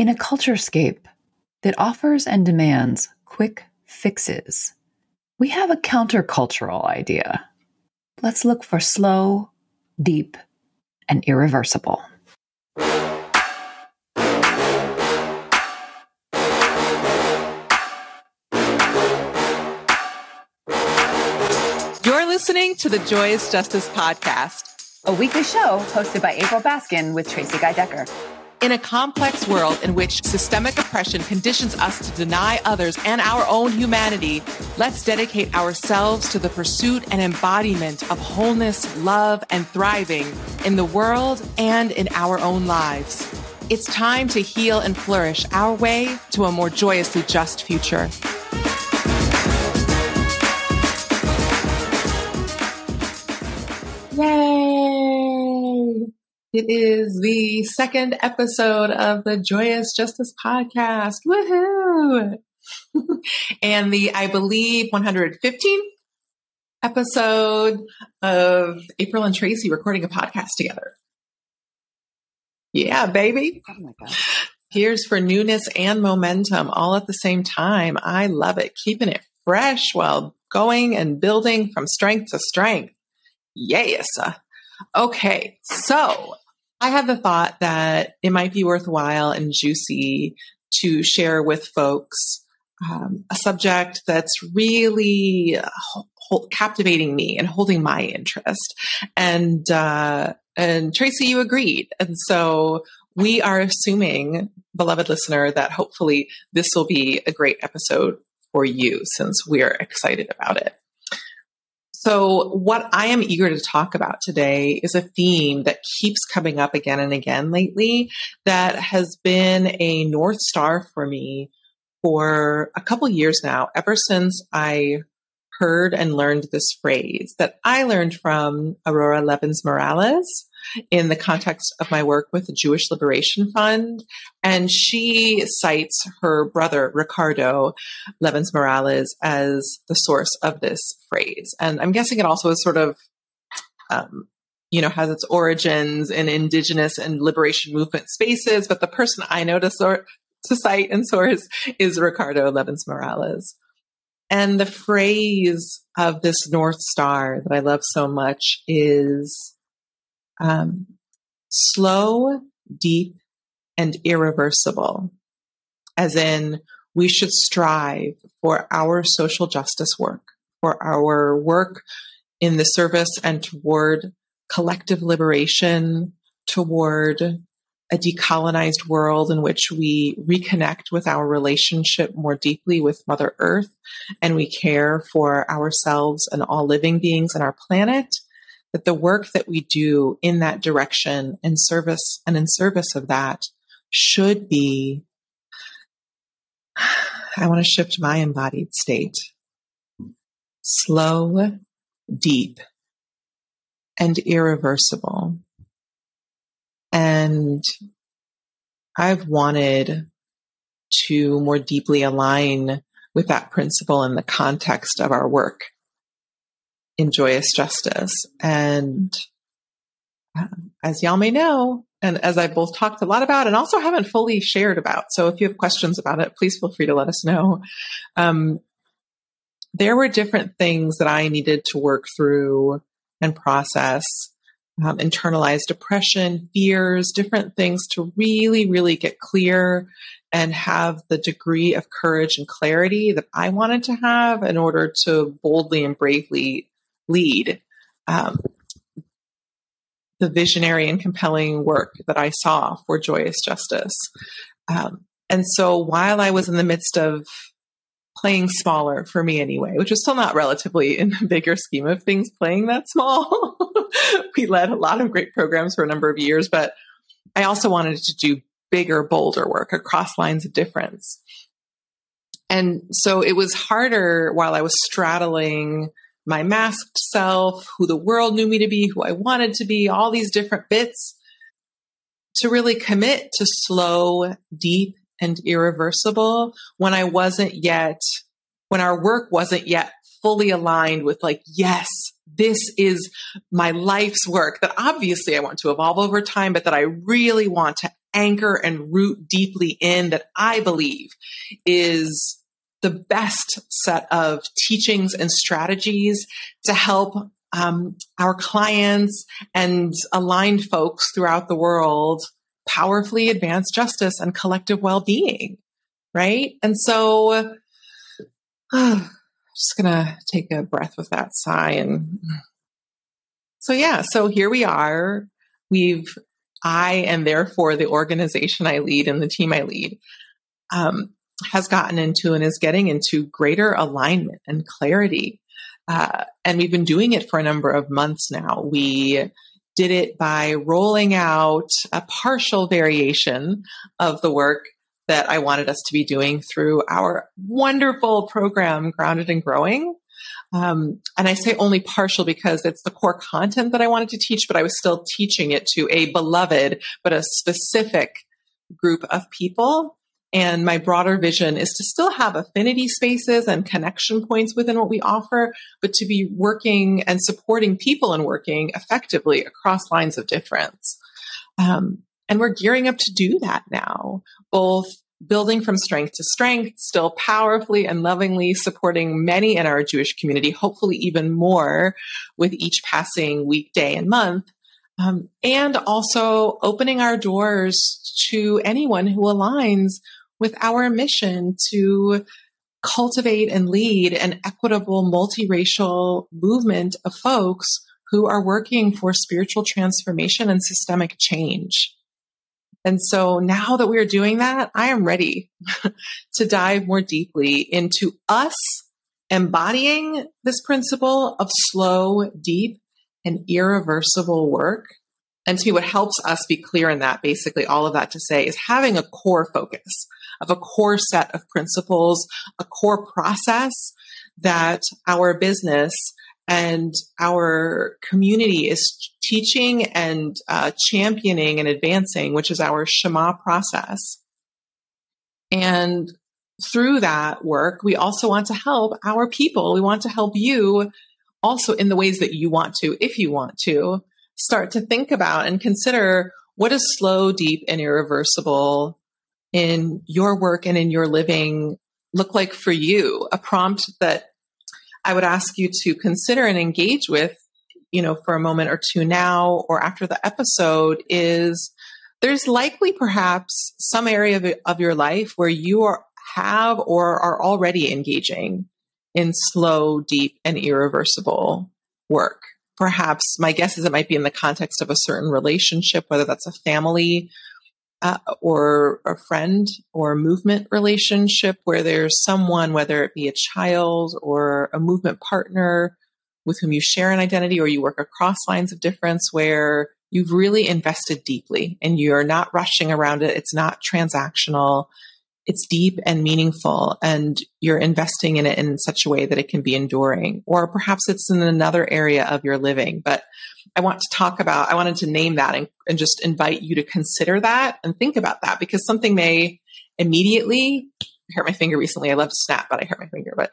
In a culturescape that offers and demands quick fixes, we have a countercultural idea. Let's look for slow, deep, and irreversible. You're listening to the Joyous Justice Podcast, a weekly show hosted by April Baskin with Tracy Guy Decker. In a complex world in which systemic oppression conditions us to deny others and our own humanity, let's dedicate ourselves to the pursuit and embodiment of wholeness, love, and thriving in the world and in our own lives. It's time to heal and flourish our way to a more joyously just future. It is the second episode of the Joyous Justice Podcast. Woohoo! and the, I believe, 115th episode of April and Tracy recording a podcast together. Yeah, baby. Oh my God. Here's for newness and momentum all at the same time. I love it. Keeping it fresh while going and building from strength to strength. Yes. Okay. So I have the thought that it might be worthwhile and juicy to share with folks um, a subject that's really uh, captivating me and holding my interest. And uh, and Tracy, you agreed, and so we are assuming, beloved listener, that hopefully this will be a great episode for you since we're excited about it. So, what I am eager to talk about today is a theme that keeps coming up again and again lately that has been a North Star for me for a couple years now, ever since I heard and learned this phrase that I learned from Aurora Levins Morales in the context of my work with the Jewish Liberation Fund. And she cites her brother, Ricardo Levins Morales, as the source of this phrase. And I'm guessing it also is sort of, um, you know, has its origins in indigenous and liberation movement spaces. But the person I know to, sort, to cite and source is Ricardo Levins Morales. And the phrase of this North Star that I love so much is um, slow, deep, and irreversible, as in we should strive for our social justice work, for our work in the service and toward collective liberation, toward a decolonized world in which we reconnect with our relationship more deeply with Mother Earth and we care for ourselves and all living beings on our planet that the work that we do in that direction and service and in service of that should be I want to shift my embodied state slow, deep, and irreversible. And I've wanted to more deeply align with that principle in the context of our work in joyous justice. And uh, as y'all may know, and as I both talked a lot about and also haven't fully shared about. So if you have questions about it, please feel free to let us know. Um, there were different things that I needed to work through and process um, internalized depression, fears, different things to really, really get clear and have the degree of courage and clarity that I wanted to have in order to boldly and bravely lead um, the visionary and compelling work that I saw for Joyous Justice. Um, and so while I was in the midst of playing smaller for me anyway, which is still not relatively in the bigger scheme of things playing that small. we led a lot of great programs for a number of years, but I also wanted to do bigger, bolder work across lines of difference. And so it was harder while I was straddling my masked self, who the world knew me to be, who I wanted to be, all these different bits to really commit to slow, deep, and irreversible when I wasn't yet, when our work wasn't yet fully aligned with like, yes, this is my life's work that obviously I want to evolve over time, but that I really want to anchor and root deeply in that I believe is the best set of teachings and strategies to help um, our clients and aligned folks throughout the world powerfully advance justice and collective well-being right? And so uh, just gonna take a breath with that sigh and so yeah so here we are. We've i and therefore the organization i lead and the team i lead. Um, has gotten into and is getting into greater alignment and clarity uh, and we've been doing it for a number of months now we did it by rolling out a partial variation of the work that I wanted us to be doing through our wonderful program, Grounded and Growing. Um, and I say only partial because it's the core content that I wanted to teach, but I was still teaching it to a beloved, but a specific group of people. And my broader vision is to still have affinity spaces and connection points within what we offer, but to be working and supporting people and working effectively across lines of difference. Um, and we're gearing up to do that now, both building from strength to strength, still powerfully and lovingly supporting many in our Jewish community, hopefully even more with each passing weekday and month. Um, and also opening our doors to anyone who aligns with our mission to cultivate and lead an equitable multiracial movement of folks who are working for spiritual transformation and systemic change. And so now that we're doing that, I am ready to dive more deeply into us embodying this principle of slow, deep, and irreversible work. And to me, what helps us be clear in that, basically all of that to say is having a core focus of a core set of principles, a core process that our business and our community is teaching and uh, championing and advancing, which is our Shema process. And through that work, we also want to help our people. We want to help you also in the ways that you want to, if you want to, start to think about and consider what is slow, deep, and irreversible in your work and in your living look like for you? A prompt that I would ask you to consider and engage with, you know, for a moment or two now or after the episode is there's likely perhaps some area of, of your life where you are, have or are already engaging in slow, deep, and irreversible work. Perhaps my guess is it might be in the context of a certain relationship, whether that's a family uh, or a friend or movement relationship where there's someone, whether it be a child or a movement partner with whom you share an identity or you work across lines of difference where you've really invested deeply and you're not rushing around it. It's not transactional it's deep and meaningful and you're investing in it in such a way that it can be enduring. Or perhaps it's in another area of your living. But i want to talk about i wanted to name that and, and just invite you to consider that and think about that because something may immediately I hurt my finger recently i love to snap but i hurt my finger but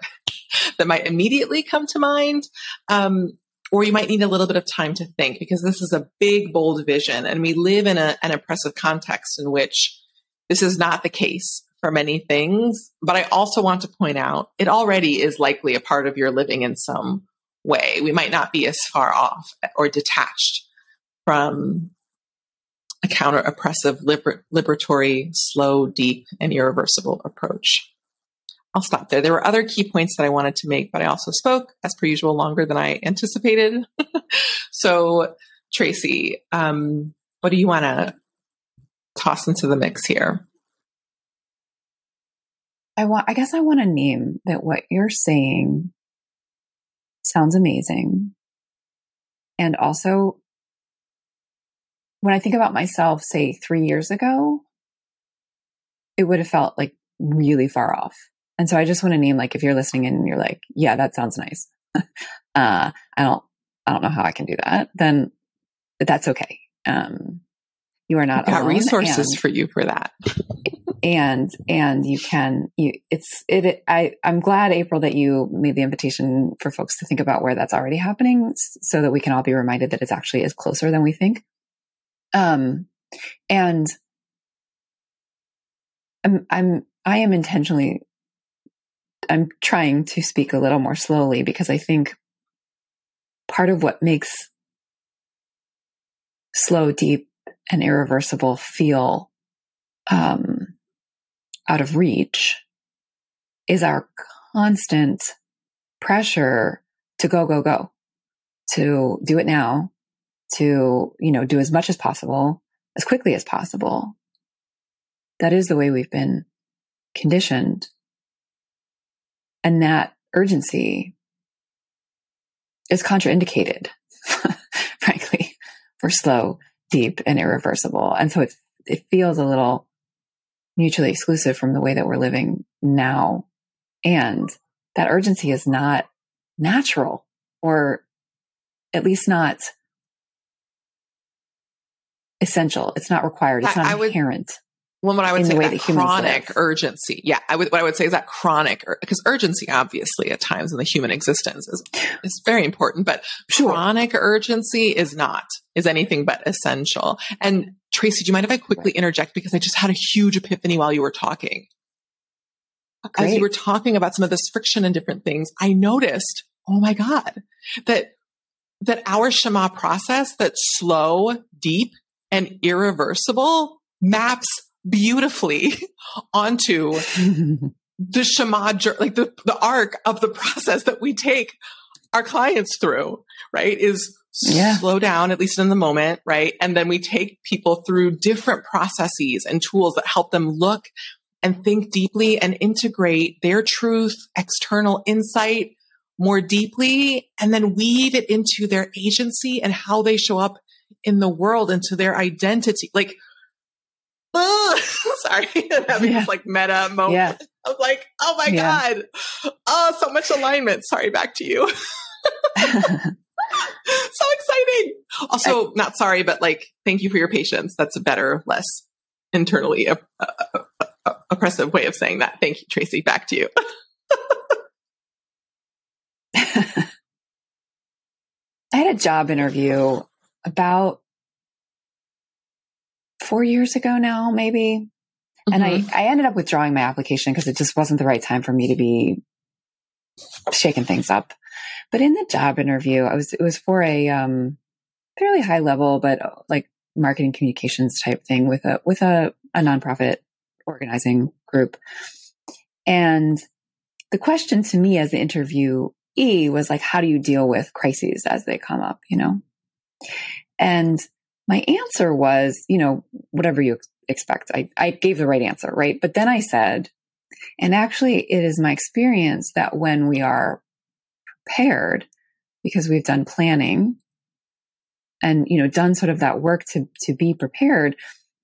that might immediately come to mind. Um, or you might need a little bit of time to think because this is a big bold vision and we live in a, an oppressive context in which this is not the case for many things. But I also want to point out it already is likely a part of your living in some way. We might not be as far off or detached from a counter oppressive, liber- liberatory, slow, deep, and irreversible approach. I'll stop there. There were other key points that I wanted to make, but I also spoke, as per usual, longer than I anticipated. so, Tracy, um, what do you want to toss into the mix here? I want, I guess I want to name that what you're saying sounds amazing. And also, when I think about myself, say three years ago, it would have felt like really far off. And so I just want to name, like, if you're listening and you're like, yeah, that sounds nice. uh, I don't, I don't know how I can do that. Then that's okay. Um, you are not got resources for you for that and and you can you it's it i i'm glad april that you made the invitation for folks to think about where that's already happening so that we can all be reminded that it's actually is closer than we think. Um and I'm, I'm, I am intentionally, I'm trying to speak a little more slowly because I think part of what makes slow, deep, and irreversible feel um, out of reach is our constant pressure to go, go, go, to do it now, to, you know, do as much as possible, as quickly as possible. That is the way we've been conditioned. And that urgency is contraindicated, frankly, for slow, deep, and irreversible. And so it, it feels a little mutually exclusive from the way that we're living now. And that urgency is not natural or at least not essential. It's not required. It's not I inherent. Would, well, what I would say that, chronic urgency. Yeah, I would. What I would say is that chronic, because urgency, obviously, at times in the human existence is is very important, but sure. chronic urgency is not is anything but essential. And Tracy, do you mind if I quickly interject? Because I just had a huge epiphany while you were talking. Oh, As you were talking about some of this friction and different things, I noticed, oh my God, that that our Shema process that's slow, deep, and irreversible maps beautifully onto the Shema, like the, the arc of the process that we take our clients through, right? Is yeah. slow down, at least in the moment, right? And then we take people through different processes and tools that help them look and think deeply and integrate their truth, external insight more deeply, and then weave it into their agency and how they show up in the world, into their identity. Like, oh, sorry, having yeah. this like meta moment. Yeah. I was like, oh my yeah. God. Oh, so much alignment. Sorry, back to you. so exciting. Also, I, not sorry, but like, thank you for your patience. That's a better, less internally uh, uh, oppressive way of saying that. Thank you, Tracy. Back to you. I had a job interview about four years ago now, maybe. Mm-hmm. And I, mm-hmm. I ended up withdrawing my application because it just wasn't the right time for me to be shaking things up. But in the job interview, I was, it was for a, um, fairly high level, but uh, like marketing communications type thing with a, with a, a nonprofit organizing group. And the question to me as the interviewee was like, how do you deal with crises as they come up, you know? And my answer was, you know, whatever you expect. I, I gave the right answer, right? But then I said, and actually it is my experience that when we are prepared, because we've done planning and, you know, done sort of that work to, to be prepared,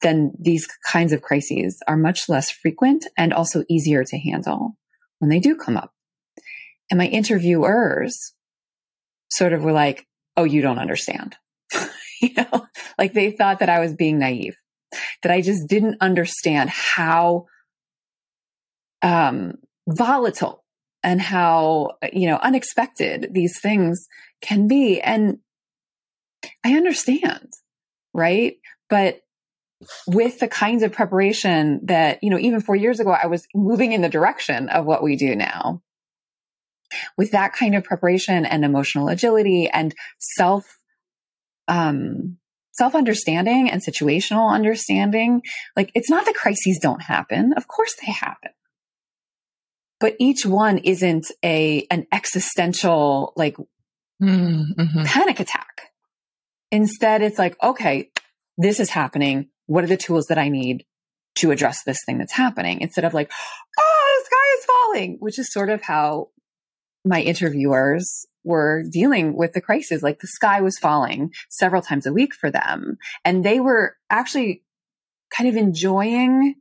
then these kinds of crises are much less frequent and also easier to handle when they do come up. And my interviewers sort of were like, Oh, you don't understand. you know, like they thought that I was being naive, that I just didn't understand how um, volatile and how, you know, unexpected these things can be. And I understand, right? But with the kinds of preparation that, you know, even four years ago, I was moving in the direction of what we do now. With that kind of preparation and emotional agility and self um, self understanding and situational understanding. Like it's not that crises don't happen. Of course they happen. But each one isn't a, an existential, like mm-hmm. panic attack. Instead, it's like, okay, this is happening. What are the tools that I need to address this thing that's happening? Instead of like, oh, the sky is falling, which is sort of how my interviewers were dealing with the crisis. Like the sky was falling several times a week for them. And they were actually kind of enjoying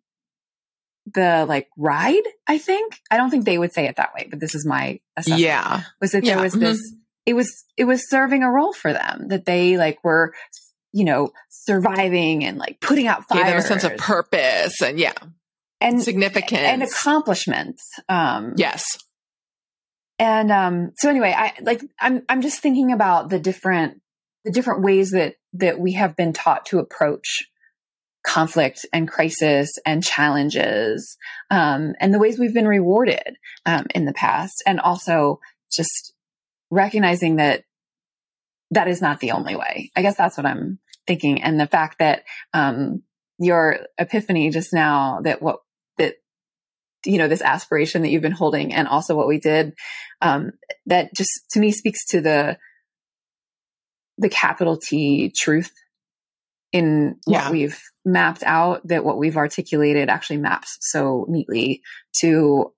the like ride, I think. I don't think they would say it that way, but this is my assessment. Yeah. Was that yeah. there was mm-hmm. this, it was, it was serving a role for them that they like were, you know, surviving and like putting out fires. Gave them a sense of purpose and yeah. And significance and accomplishments. Um, yes and um, so anyway, I like I'm I'm just thinking about the different the different ways that that we have been taught to approach conflict and crisis and challenges um, and the ways we've been rewarded um, in the past and also just recognizing that that is not the only way. I guess that's what i'm thinking. And the fact that um, your epiphany just now that what you know this aspiration that you've been holding and also what we did um, that just to me speaks to the the capital T truth in what yeah. we've mapped out that what we've articulated actually maps so neatly to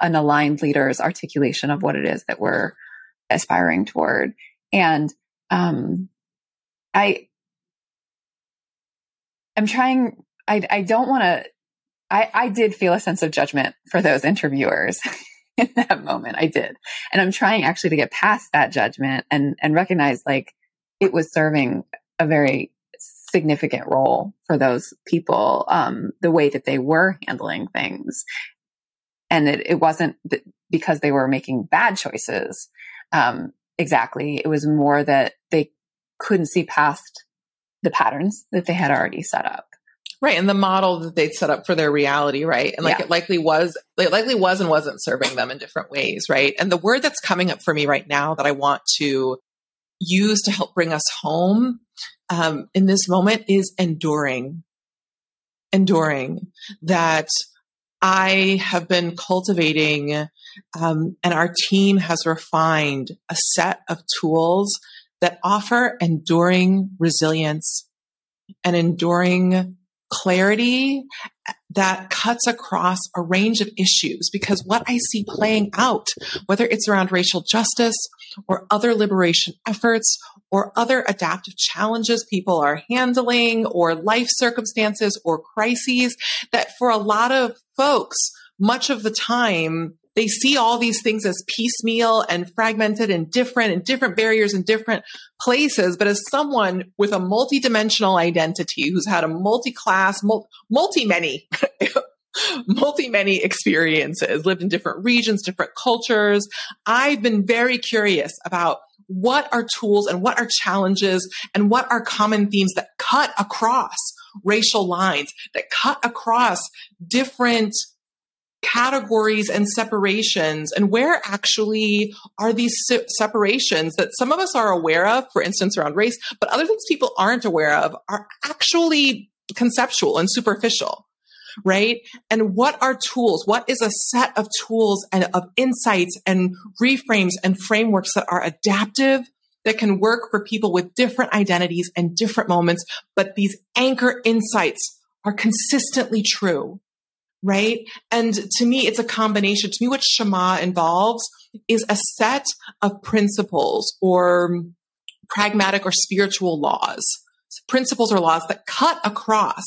an aligned leader's articulation of what it is that we're aspiring toward. And um, I, I'm trying. I I don't want to. I I did feel a sense of judgment for those interviewers in that moment. I did, and I'm trying actually to get past that judgment and and recognize like it was serving a very significant role for those people, um, the way that they were handling things. And it, it wasn't because they were making bad choices. Um, exactly. It was more that they couldn't see past the patterns that they had already set up. Right. And the model that they'd set up for their reality, right? And like yeah. it likely was, it likely was and wasn't serving them in different ways, right? And the word that's coming up for me right now that I want to use to help bring us home um, in this moment is enduring. Enduring that I have been cultivating, um, and our team has refined a set of tools that offer enduring resilience and enduring clarity that cuts across a range of issues. Because what I see playing out, whether it's around racial justice or other liberation efforts or other adaptive challenges people are handling or life circumstances or crises that for a lot of folks, much of the time, they see all these things as piecemeal and fragmented and different and different barriers in different places. But as someone with a multidimensional identity who's had a multi-class, multi many, multi many experiences, lived in different regions, different cultures, I've been very curious about what are tools and what are challenges and what are common themes that cut across racial lines, that cut across different categories and separations and where actually are these separations that some of us are aware of for instance around race but other things people aren't aware of are actually conceptual and superficial right? And what are tools? What is a set of tools and of insights and reframes and frameworks that are adaptive that can work for people with different identities and different moments but these anchor insights are consistently true right? And to me, it's a combination. To me, what Shema involves is a set of principles or pragmatic or spiritual laws. Principles or laws that cut across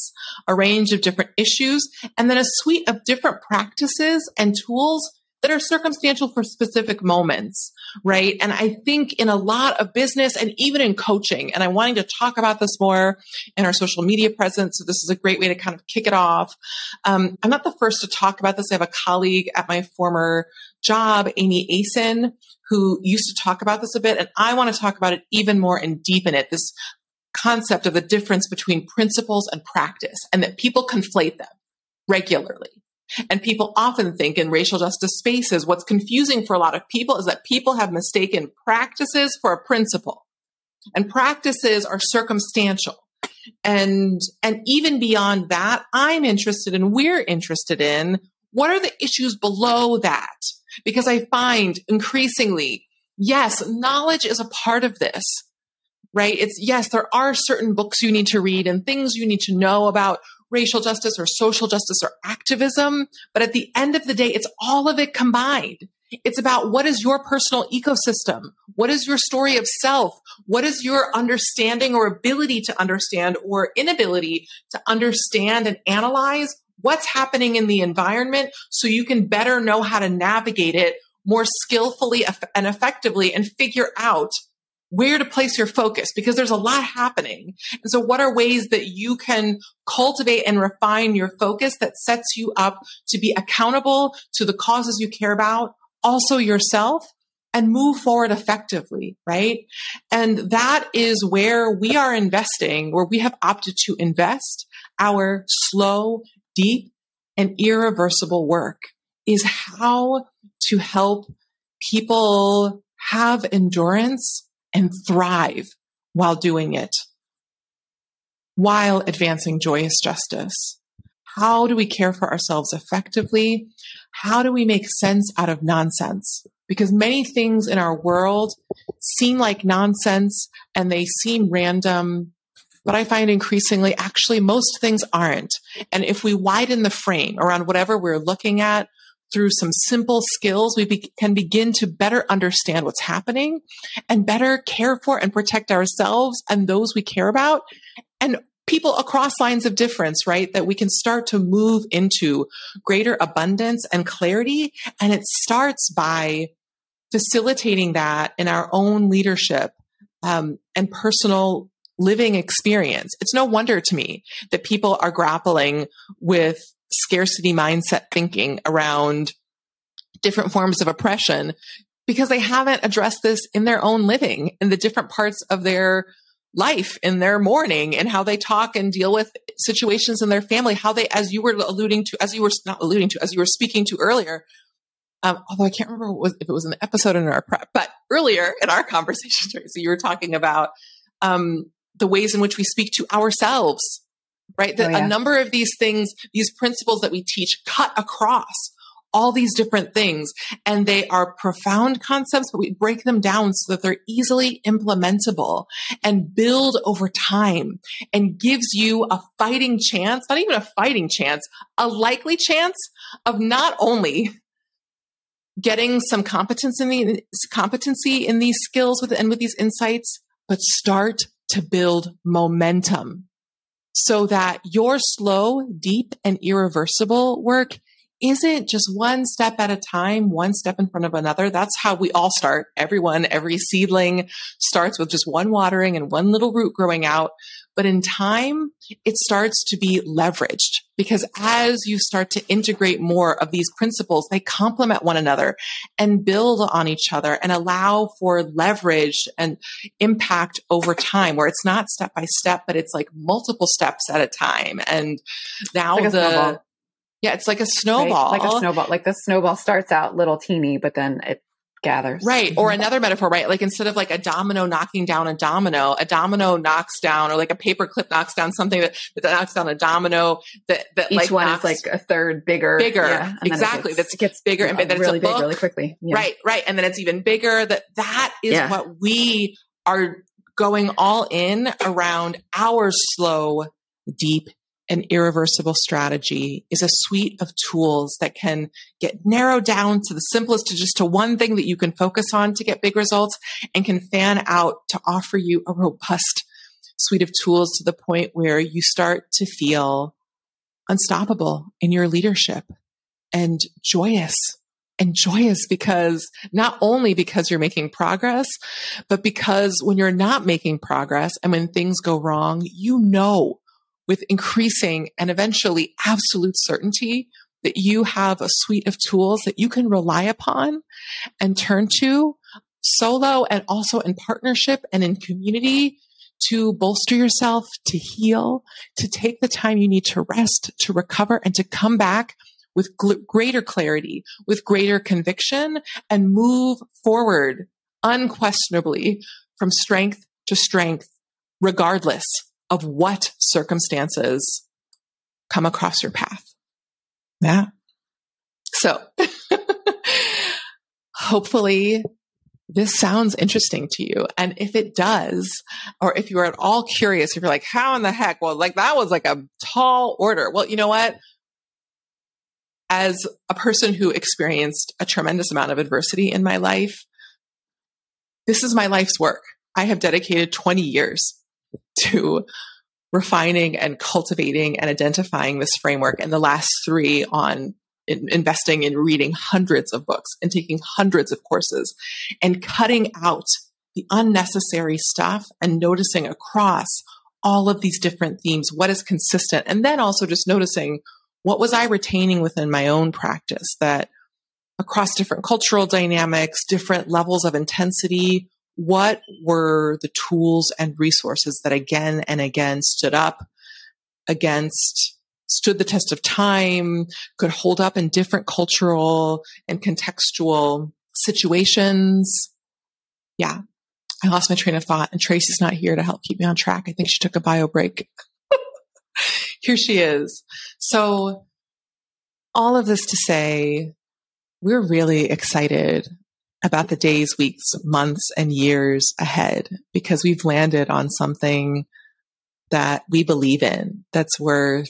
a range of different issues and then a suite of different practices and tools that are circumstantial for specific moments, right? And I think in a lot of business and even in coaching, and I'm wanting to talk about this more in our social media presence. So this is a great way to kind of kick it off. Um, I'm not the first to talk about this. I have a colleague at my former job, Amy Asen, who used to talk about this a bit. And I want to talk about it even more and deepen it. This concept of the difference between principles and practice and that people conflate them regularly. And people often think in racial justice spaces, what's confusing for a lot of people is that people have mistaken practices for a principle. And practices are circumstantial. And, and even beyond that, I'm interested in, we're interested in, what are the issues below that? Because I find increasingly, yes, knowledge is a part of this, right? It's yes, there are certain books you need to read and things you need to know about racial justice or social justice or activism. But at the end of the day, it's all of it combined. It's about what is your personal ecosystem? What is your story of self? What is your understanding or ability to understand or inability to understand and analyze what's happening in the environment so you can better know how to navigate it more skillfully and effectively and figure out where to place your focus because there's a lot happening. And so what are ways that you can cultivate and refine your focus that sets you up to be accountable to the causes you care about, also yourself and move forward effectively, right? And that is where we are investing, where we have opted to invest our slow, deep, and irreversible work is how to help people have endurance and thrive while doing it, while advancing joyous justice. How do we care for ourselves effectively? How do we make sense out of nonsense? Because many things in our world seem like nonsense and they seem random, but I find increasingly actually most things aren't. And if we widen the frame around whatever we're looking at, through some simple skills, we be- can begin to better understand what's happening and better care for and protect ourselves and those we care about and people across lines of difference, right? That we can start to move into greater abundance and clarity. And it starts by facilitating that in our own leadership um, and personal living experience. It's no wonder to me that people are grappling with scarcity mindset thinking around different forms of oppression because they haven't addressed this in their own living in the different parts of their life in their morning and how they talk and deal with situations in their family how they as you were alluding to as you were not alluding to as you were speaking to earlier um, although I can't remember was, if it was an episode in our prep, but earlier in our conversation, Tracy, you were talking about um, the ways in which we speak to ourselves right? That oh, yeah. a number of these things, these principles that we teach cut across all these different things and they are profound concepts, but we break them down so that they're easily implementable and build over time and gives you a fighting chance, not even a fighting chance, a likely chance of not only getting some competence in the competency in these skills with, and with these insights, but start to build momentum so that your slow, deep, and irreversible work isn't just one step at a time, one step in front of another. That's how we all start. Everyone, every seedling starts with just one watering and one little root growing out. But in time, it starts to be leveraged because as you start to integrate more of these principles, they complement one another and build on each other and allow for leverage and impact over time where it's not step by step, but it's like multiple steps at a time. And now like the, yeah, it's like a snowball. Right? Like a snowball. Like the snowball starts out little teeny, but then it gathers. Right. Or mm-hmm. another metaphor, right? Like instead of like a domino knocking down a domino, a domino knocks down or like a paper clip knocks down something that, that knocks down a domino that, that each like one knocks, is like a third bigger. Bigger. Yeah, exactly. That gets bigger and bigger. Really big, really quickly. Yeah. Right. Right. And then it's even bigger that that is yeah. what we are going all in around our slow, deep an irreversible strategy is a suite of tools that can get narrowed down to the simplest to just to one thing that you can focus on to get big results and can fan out to offer you a robust suite of tools to the point where you start to feel unstoppable in your leadership and joyous and joyous because not only because you're making progress, but because when you're not making progress and when things go wrong, you know with increasing and eventually absolute certainty that you have a suite of tools that you can rely upon and turn to solo and also in partnership and in community to bolster yourself, to heal, to take the time you need to rest, to recover, and to come back with gl- greater clarity, with greater conviction, and move forward unquestionably from strength to strength, regardless of what circumstances come across your path. Yeah. So hopefully this sounds interesting to you. And if it does, or if you're at all curious, if you're like, how in the heck? Well, like that was like a tall order. Well, you know what? As a person who experienced a tremendous amount of adversity in my life, this is my life's work. I have dedicated 20 years to refining and cultivating and identifying this framework and the last three on in investing in reading hundreds of books and taking hundreds of courses and cutting out the unnecessary stuff and noticing across all of these different themes what is consistent and then also just noticing what was i retaining within my own practice that across different cultural dynamics different levels of intensity what were the tools and resources that again and again stood up against stood the test of time, could hold up in different cultural and contextual situations. Yeah. I lost my train of thought and Tracy's not here to help keep me on track. I think she took a bio break. here she is. So all of this to say, we're really excited about the days, weeks, months, and years ahead because we've landed on something that we believe in that's worth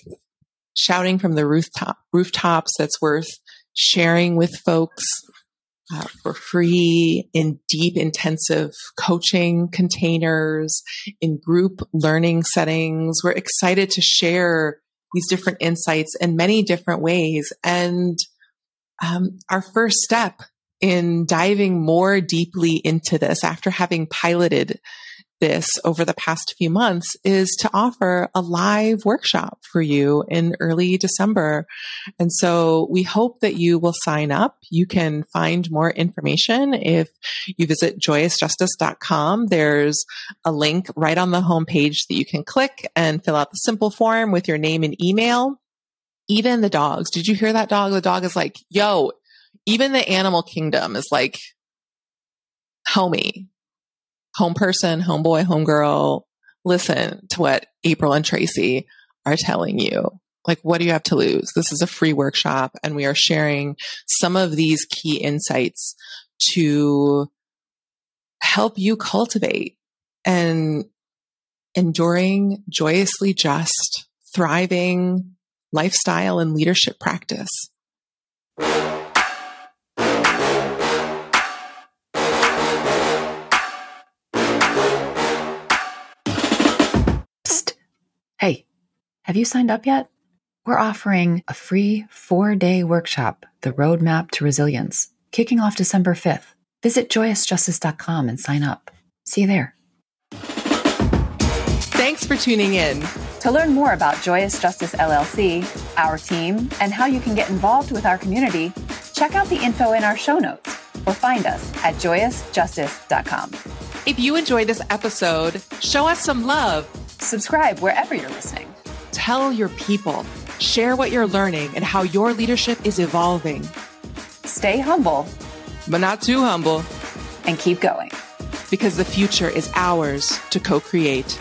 shouting from the rooftop rooftops that's worth sharing with folks uh, for free in deep intensive coaching containers in group learning settings. We're excited to share these different insights in many different ways. And um, our first step in diving more deeply into this after having piloted this over the past few months is to offer a live workshop for you in early December. And so we hope that you will sign up. You can find more information if you visit joyousjustice.com. There's a link right on the homepage that you can click and fill out the simple form with your name and email. Even the dogs. Did you hear that dog? The dog is like, yo, even the animal kingdom is like, homie home person, homeboy, homegirl, listen to what April and Tracy are telling you. Like, what do you have to lose? This is a free workshop, and we are sharing some of these key insights to help you cultivate an enduring, joyously just, thriving lifestyle and leadership practice. Have you signed up yet? We're offering a free four day workshop, The Roadmap to Resilience, kicking off December 5th. Visit joyousjustice.com and sign up. See you there. Thanks for tuning in. To learn more about Joyous Justice LLC, our team, and how you can get involved with our community, check out the info in our show notes or find us at joyousjustice.com. If you enjoyed this episode, show us some love Subscribe wherever you're listening. Tell your people, share what you're learning and how your leadership is evolving. Stay humble, but not too humble. And keep going. Because the future is ours to co create.